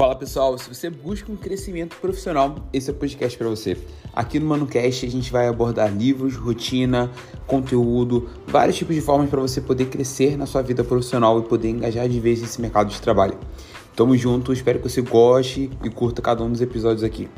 Fala pessoal, se você busca um crescimento profissional, esse é o podcast para você. Aqui no ManoCast a gente vai abordar livros, rotina, conteúdo, vários tipos de formas para você poder crescer na sua vida profissional e poder engajar de vez nesse mercado de trabalho. Tamo junto, espero que você goste e curta cada um dos episódios aqui.